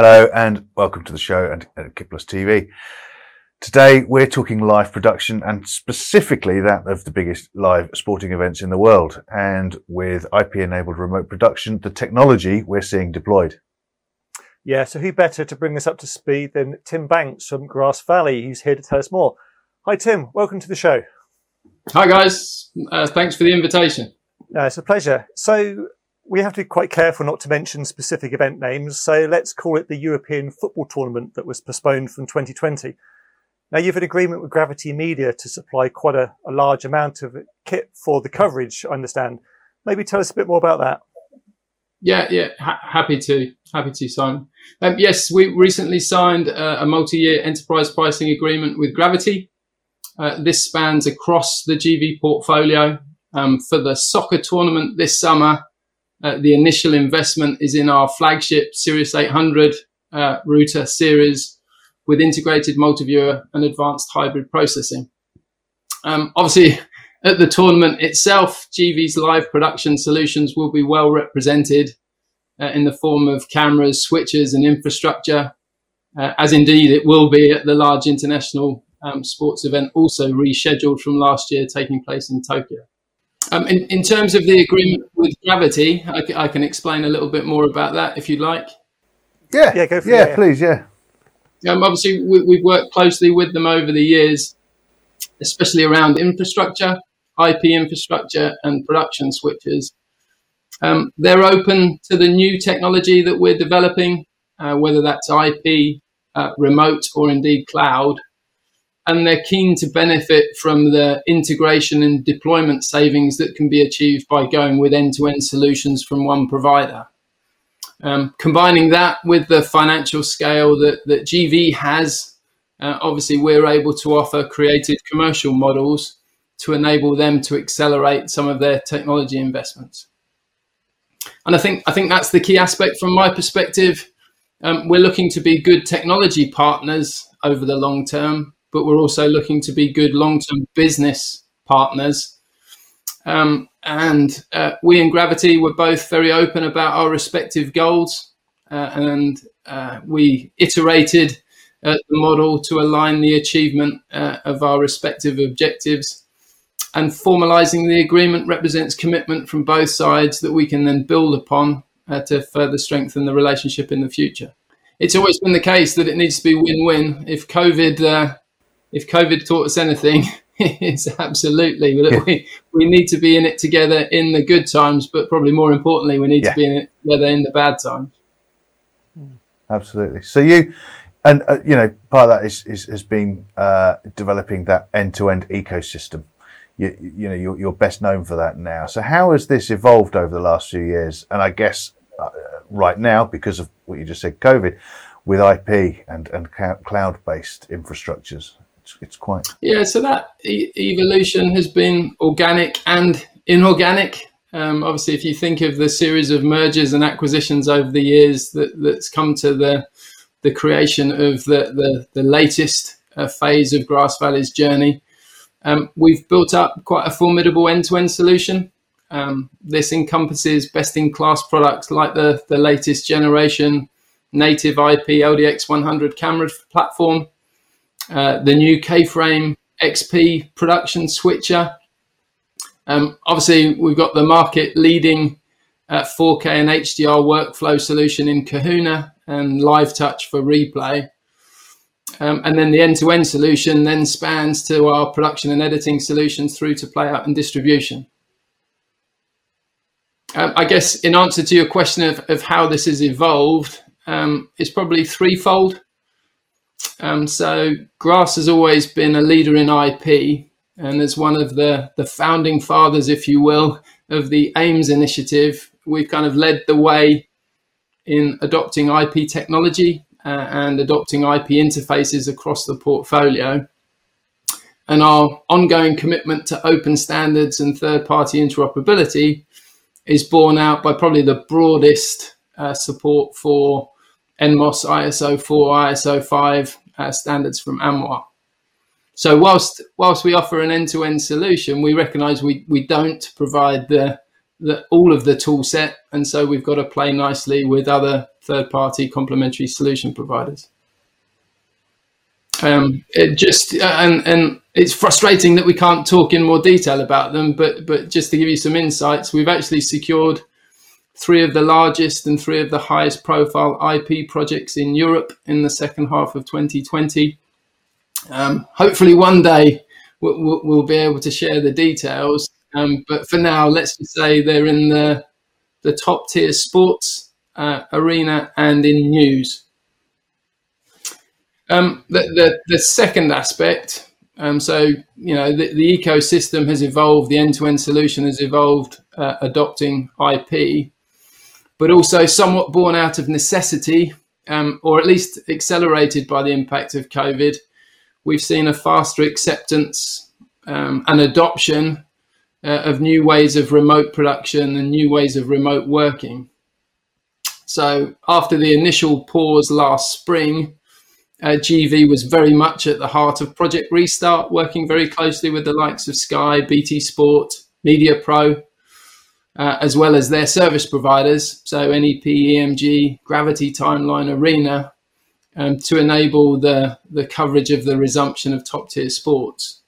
Hello and welcome to the show and at KitPlus TV. Today we're talking live production and specifically that of the biggest live sporting events in the world. And with IP enabled remote production, the technology we're seeing deployed. Yeah, so who better to bring us up to speed than Tim Banks from Grass Valley, who's here to tell us more. Hi, Tim. Welcome to the show. Hi, guys. Uh, thanks for the invitation. Uh, it's a pleasure. So, we have to be quite careful not to mention specific event names. So, let's call it the European football tournament that was postponed from 2020. Now, you've an agreement with Gravity Media to supply quite a, a large amount of kit for the coverage, I understand. Maybe tell us a bit more about that. Yeah, yeah, ha- happy to, happy to, Simon. Um, yes, we recently signed a multi-year enterprise pricing agreement with Gravity. Uh, this spans across the GV portfolio. Um, for the soccer tournament this summer, uh, the initial investment is in our flagship Sirius 800 uh, router series with integrated multi-viewer and advanced hybrid processing. Um, obviously, at the tournament itself, GV's live production solutions will be well represented uh, in the form of cameras, switches, and infrastructure, uh, as indeed it will be at the large international um, sports event, also rescheduled from last year, taking place in Tokyo. Um, in, in, terms of the agreement with Gravity, I, I, can explain a little bit more about that if you'd like. Yeah, yeah, go for yeah, it. Yeah, please, yeah. Um, obviously, we, have worked closely with them over the years, especially around infrastructure, IP infrastructure, and production switches. Um, they're open to the new technology that we're developing, uh, whether that's IP, uh, remote, or indeed cloud. And they're keen to benefit from the integration and deployment savings that can be achieved by going with end to end solutions from one provider. Um, combining that with the financial scale that, that GV has, uh, obviously, we're able to offer creative commercial models to enable them to accelerate some of their technology investments. And I think I think that's the key aspect from my perspective. Um, we're looking to be good technology partners over the long term, but we're also looking to be good long-term business partners. Um, and uh, we in Gravity were both very open about our respective goals, uh, and uh, we iterated uh, the model to align the achievement uh, of our respective objectives and formalizing the agreement represents commitment from both sides that we can then build upon uh, to further strengthen the relationship in the future. It's always been the case that it needs to be win-win. If COVID, if COVID taught us anything, it's absolutely that yeah. we, we need to be in it together in the good times, but probably more importantly, we need yeah. to be in it together in the bad times. Absolutely. So you, and uh, you know, part of that is, is has been uh, developing that end-to-end ecosystem you, you know you're, you're, best known for that now. So how has this evolved over the last few years? And I guess uh, right now, because of what you just said, COVID, with IP and and cloud based infrastructures, it's, it's, quite yeah. So that e- evolution has been organic and inorganic. Um, obviously, if you think of the series of mergers and acquisitions over the years that, that's come to the the creation of the the, the latest uh, phase of Grass Valley's journey, um, we've built up quite a formidable end-to-end solution. Um, this encompasses best-in-class products like the, the latest generation native IP LDX 100 camera platform, uh, the new K-Frame XP production switcher. Um, obviously, we've got the market-leading uh, 4K and HDR workflow solution in Kahuna and Live Touch for replay. Um, and then the end-to-end solution then spans to our production and editing solutions through to playout and distribution. Um, I guess in answer to your question of, of how this has evolved, um, it's probably threefold. Um, so Grass has always been a leader in IP and as one of the, the founding fathers, if you will, of the AIMS initiative, we've kind of led the way in adopting IP technology uh, and adopting IP interfaces across the portfolio. And our ongoing commitment to open standards and third party interoperability is borne out by probably the broadest uh, support for NMOS IS-04, ISO 5 uh, standards from AMWA. So whilst whilst we offer an end-to-end solution, we recognise we, we don't provide the, the all of the tool set, and so we've got to play nicely with other third party complementary solution providers. Um, it just uh, and and it's frustrating that we can't talk in more detail about them, but but just to give you some insights, we've actually secured three of the largest and three of the highest profile IP projects in Europe in the second half of 2020. Um, hopefully, one day we'll, we'll, be able to share the details. Um, but for now, let's just say they're in the the top tier sports uh, arena and in news. Um, the, the, the second aspect, um, so you know, the, the, ecosystem has evolved, the end-to-end solution has evolved, uh, adopting IP, but also somewhat born out of necessity, um, or at least accelerated by the impact of COVID. We've seen a faster acceptance um, and adoption uh, of new ways of remote production and new ways of remote working. So after the initial pause last spring, uh, GV was very much at the heart of Project Restart, working very closely with the likes of Sky, BT Sport, Media Pro, uh, as well as their service providers, so NEP, EMG, Gravity Timeline, Arena, um, to enable the, the coverage of the resumption of top tier sports.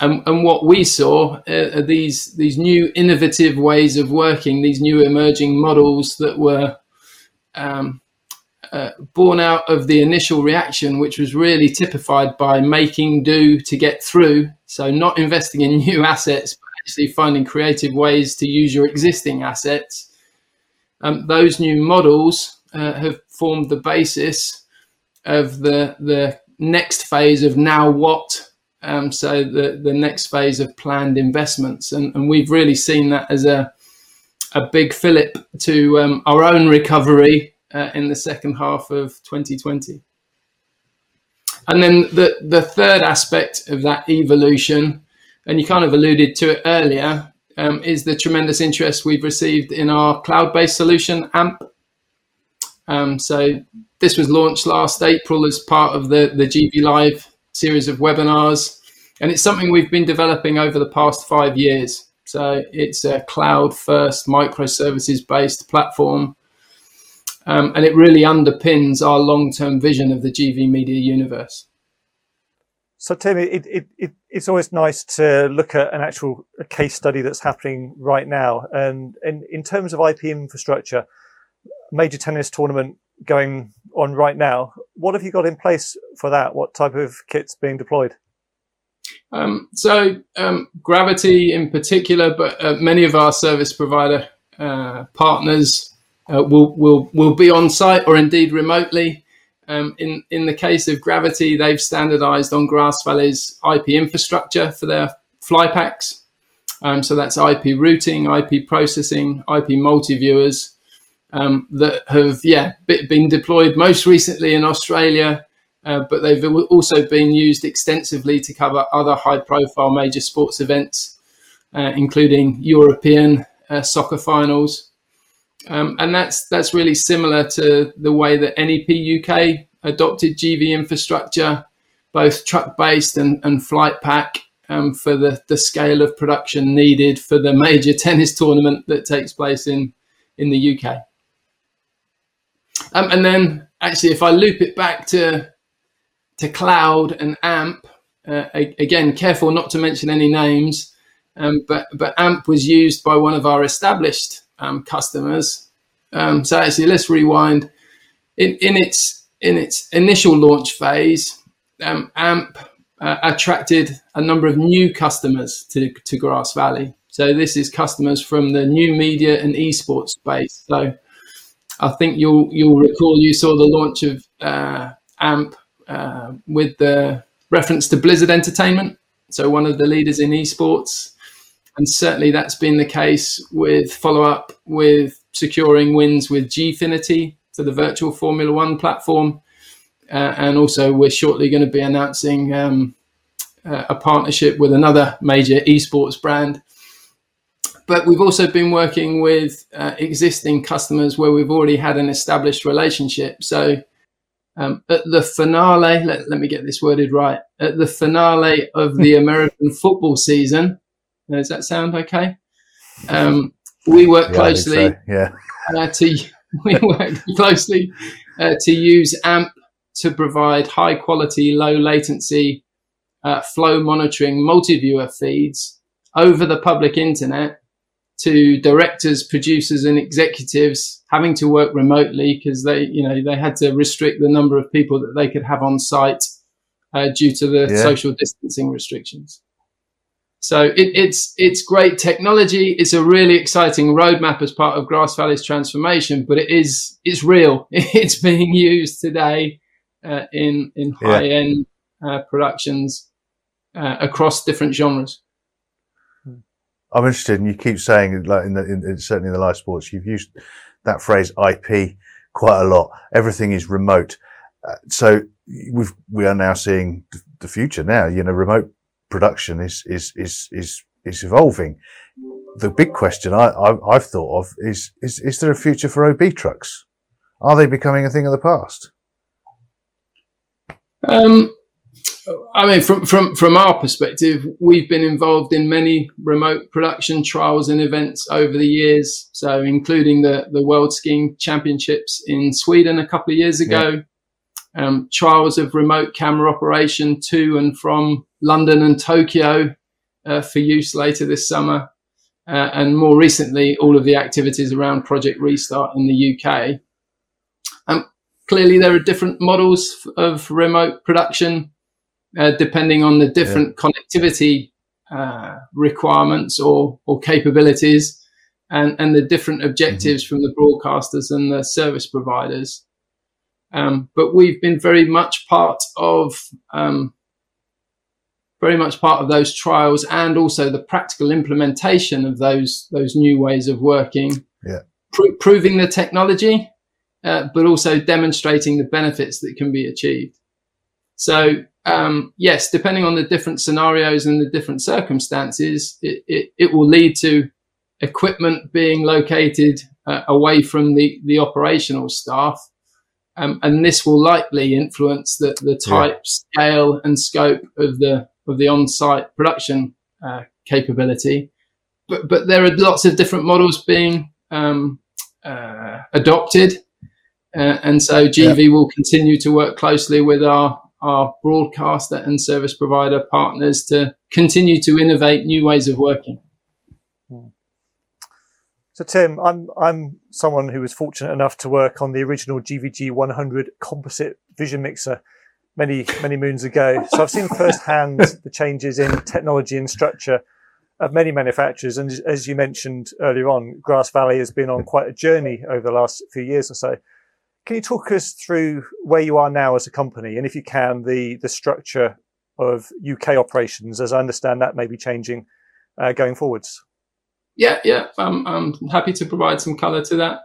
And, and what we saw uh, are these, these new innovative ways of working, these new emerging models that were um, uh, born out of the initial reaction, which was really typified by making do to get through. So, not investing in new assets, actually finding creative ways to use your existing assets. Um, those new models uh, have formed the basis of the the next phase of now what. Um, so the the next phase of planned investments, and, and we've really seen that as a a big fillip to um, our own recovery uh, in the second half of 2020. And then the, the third aspect of that evolution, and you kind of alluded to it earlier, um, is the tremendous interest we've received in our cloud based solution, AMPP. Um, so this was launched last April as part of the, the GV Live series of webinars. And it's something we've been developing over the past five years. So it's a cloud first microservices based platform um, and it really underpins our long term vision of the GV media universe. So, Tim, it, it, it, it's always nice to look at an actual case study that's happening right now. And, in terms of IP infrastructure, major tennis tournament going on right now, what have you got in place for that? What type of kit's being deployed? Um, so, um, Gravity in particular, but uh, many of our service provider uh, partners uh, will will will be on site or indeed remotely. Um, in in the case of Gravity, they've standardised on Grass Valley's IP infrastructure for their fly packs. Um, so that's IP routing, IP processing, IP multi viewers um, that have yeah been deployed most recently in Australia. Uh, but they've also been used extensively to cover other high profile major sports events, uh, including European uh, soccer finals, um, and that's that's really similar to the way that NEP UK adopted GV infrastructure, both truck based and, and fly pack, um, for the, the scale of production needed for the major tennis tournament that takes place in, in the UK. Um, and then, actually, if I loop it back to, to cloud and AMPP, uh, again, careful not to mention any names, um, but, but AMPP was used by one of our established um, customers. Um, so actually, let's rewind. In, in its in its initial launch phase, um, AMPP uh, attracted a number of new customers to, to Grass Valley. So this is customers from the new media and esports space. So I think you'll you'll recall you saw the launch of uh, AMPP uh, with the reference to Blizzard Entertainment. So one of the leaders in esports and certainly that's been the case with follow up with securing wins with Gfinity for the virtual Formula One platform. Uh, and also, we're shortly going to be announcing um, uh, a partnership with another major esports brand. But we've also been working with uh, existing customers where we've already had an established relationship. So, um, at the finale, let, let me get this worded right. At the finale of the American football season, does that sound okay? Um, we work yeah, closely so. yeah. uh, to we worked closely uh, to use AMPP to provide high quality, low latency uh, flow monitoring multi-viewer feeds over the public internet to directors, producers, and executives having to work remotely because they, you know, they had to restrict the number of people that they could have on site uh, due to the yeah. social distancing restrictions. So it, it's it's great technology. It's a really exciting roadmap as part of Grass Valley's transformation, but it is it's real. It's being used today uh, in in high end uh, productions uh, across different genres. I'm interested, and you keep saying, like in, the, in certainly in the live sports, you've used that phrase IP quite a lot. Everything is remote, uh, so we've we are now seeing the future. Now, you know, remote production is is is is is evolving. The big question I, I have thought of is is is there a future for OB trucks? Are they becoming a thing of the past? Um, I mean, from, from, from our perspective, we've been involved in many remote production trials and events over the years. So, including the, the World Skiing Championships in Sweden a couple of years ago, yeah. Um, trials of remote camera operation to and from London and Tokyo uh, for use later this summer. Uh, and more recently, all of the activities around Project Restart in the UK. Um, clearly, there are different models of remote production uh, depending on the different yeah. connectivity uh, requirements or, or capabilities and, and the different objectives mm-hmm. from the broadcasters and the service providers. Um, but we've been very much part of um, very much part of those trials and also the practical implementation of those those new ways of working. Yeah. Pro- proving the technology, uh, but also demonstrating the benefits that can be achieved. So um, yes, depending on the different scenarios and the different circumstances, it, it, it will lead to equipment being located uh, away from the, the operational staff. Um, and this will likely influence the, the type, yeah. scale, and scope of the of the on-site production uh, capability. But but there are lots of different models being um, uh, adopted, uh, and so GV yeah. will continue to work closely with our our broadcaster and service provider partners to continue to innovate new ways of working. So, Tim, I'm I'm someone who was fortunate enough to work on the original GVG 100 composite vision mixer many many moons ago. So I've seen firsthand the changes in technology and structure of many manufacturers. And as you mentioned earlier on, Grass Valley has been on quite a journey over the last few years or so. Can you talk us through where you are now as a company, and if you can, the the structure of UK operations, as I understand that may be changing uh, going forwards? Yeah, yeah, I'm, I'm happy to provide some colour to that.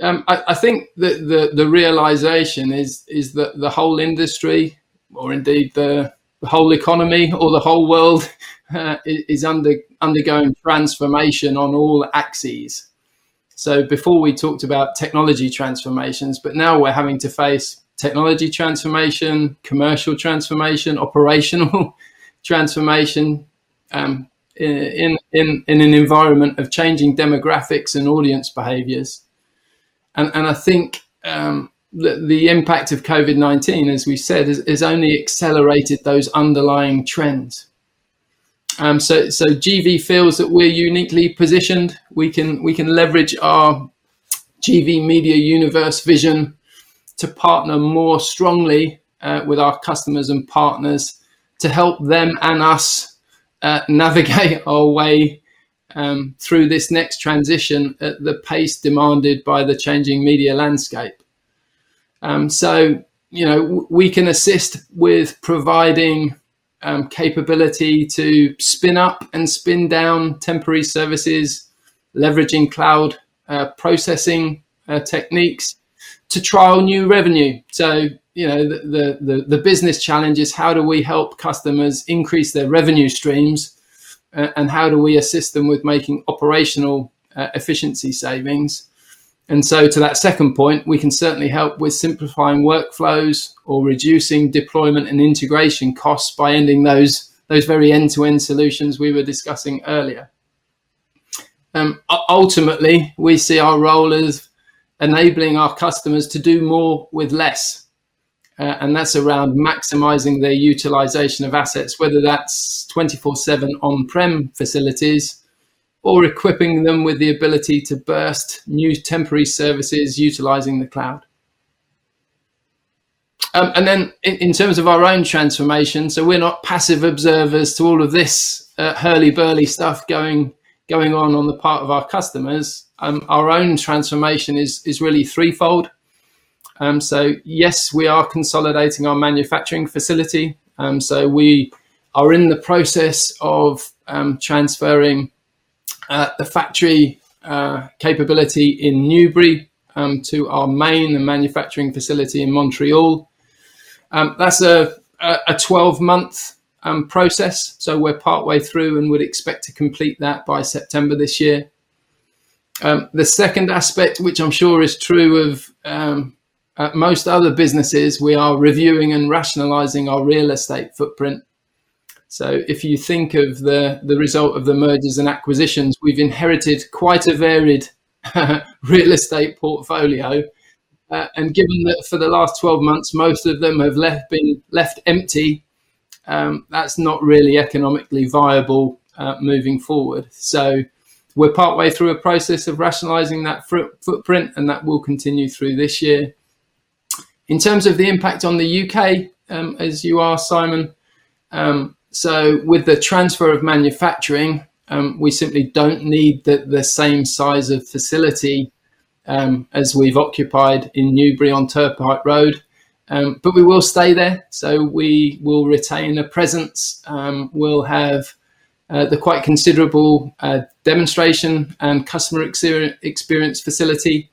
Um, I, I, think that the the realization is is that the whole industry, or indeed the, the whole economy, or the whole world, uh, is under undergoing transformation on all axes. So before we talked about technology transformations, but now we're having to face technology transformation, commercial transformation, operational transformation um, in, in, in an environment of changing demographics and audience behaviors. And, and I think um, the, the impact of COVID 19, as we said, has, only accelerated those underlying trends. Um, so, so GV feels that we're uniquely positioned. We can we can leverage our GV Media Universe vision to partner more strongly uh, with our customers and partners to help them and us uh, navigate our way um, through this next transition at the pace demanded by the changing media landscape. Um, so, you know, we can assist with providing um, capability to spin up and spin down temporary services, leveraging cloud uh, processing uh, techniques to trial new revenue. So, you know, the, the, the, business challenge is how do we help customers increase their revenue streams uh, and how do we assist them with making operational uh, efficiency savings? And so, to that second point, we can certainly help with simplifying workflows or reducing deployment and integration costs by ending those those very end-to-end solutions we were discussing earlier. Um, ultimately, we see our role as enabling our customers to do more with less. Uh, and that's around maximizing their utilization of assets, whether that's 24 7 on prem facilities or equipping them with the ability to burst new temporary services utilizing the cloud. Um, and then in, in, terms of our own transformation, so we're not passive observers to all of this uh, hurly burly stuff going going on on the part of our customers. Um, our own transformation is is really threefold. Um, so yes, we are consolidating our manufacturing facility. Um, so we are in the process of um, transferring uh, the factory uh, capability in Newbury um, to our main manufacturing facility in Montreal. Um, that's a, a 12 month um, process. So we're partway through and would expect to complete that by September this year. The second aspect, which I'm sure is true of uh, most other businesses, we are reviewing and rationalizing our real estate footprint. So if you think of the, the result of the mergers and acquisitions, we've inherited quite a varied real estate portfolio. Uh, and given that for the last 12 months, most of them have left, been left empty, um, that's not really economically viable uh, moving forward. So we're partway through a process of rationalizing that footprint, and that will continue through this year. In terms of the impact on the UK, um, as you are, Simon, um, so with the transfer of manufacturing, um, we simply don't need the, the same size of facility um, as we've occupied in Newbury on Turnpike Road. Um, but we will stay there, so we will retain a presence. Um, we'll have uh, the quite considerable uh, demonstration and customer experience facility.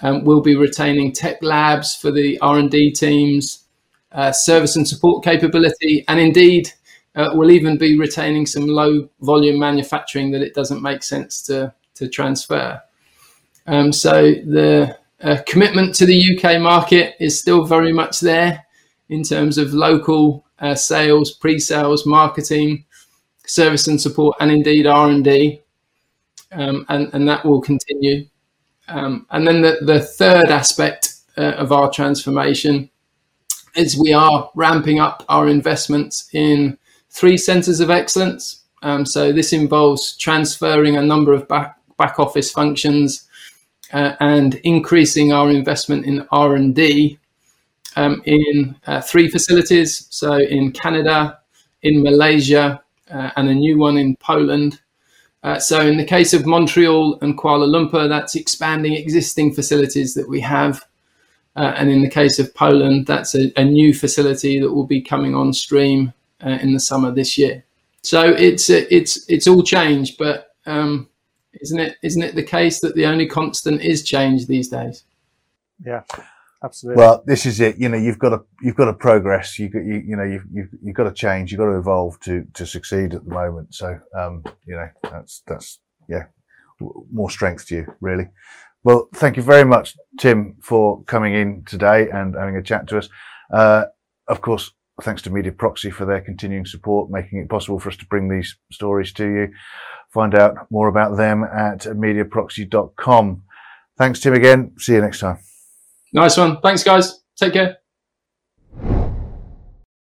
Um, we'll be retaining tech labs for the R&D teams, uh, service and support capability, and indeed, uh, we'll even be retaining some low volume manufacturing that it doesn't make sense to, to transfer. Um, so the uh, commitment to the UK market is still very much there in terms of local uh, sales, pre-sales, marketing, service and support, and indeed R and D, um, and that will continue. Um, and then the, the third aspect uh, of our transformation is we are ramping up our investments in three centres of excellence. Um, so this involves transferring a number of back, back office functions uh, and increasing our investment in R&D um, in uh, three facilities. So in Canada, in Malaysia, uh, and a new one in Poland. Uh, so in the case of Montreal and Kuala Lumpur, that's expanding existing facilities that we have. Uh, and in the case of Poland, that's a, a, new facility that will be coming on stream uh, in the summer this year. So it's it's it's all change, but um, isn't it? Isn't it the case that the only constant is change these days? Yeah, absolutely. Well, this is it. You know, you've got to you've got to progress. You you, you know you've, you've you've got to change. You've got to evolve to to succeed at the moment. So um, you know that's that's yeah, more strength to you really. Well, thank you very much, Tim, for coming in today and having a chat to us. Uh, of course, thanks to Media Proxy for their continuing support, making it possible for us to bring these stories to you. Find out more about them at mediaproxy.com. Thanks, Tim, again. See you next time. Nice one. Thanks, guys. Take care.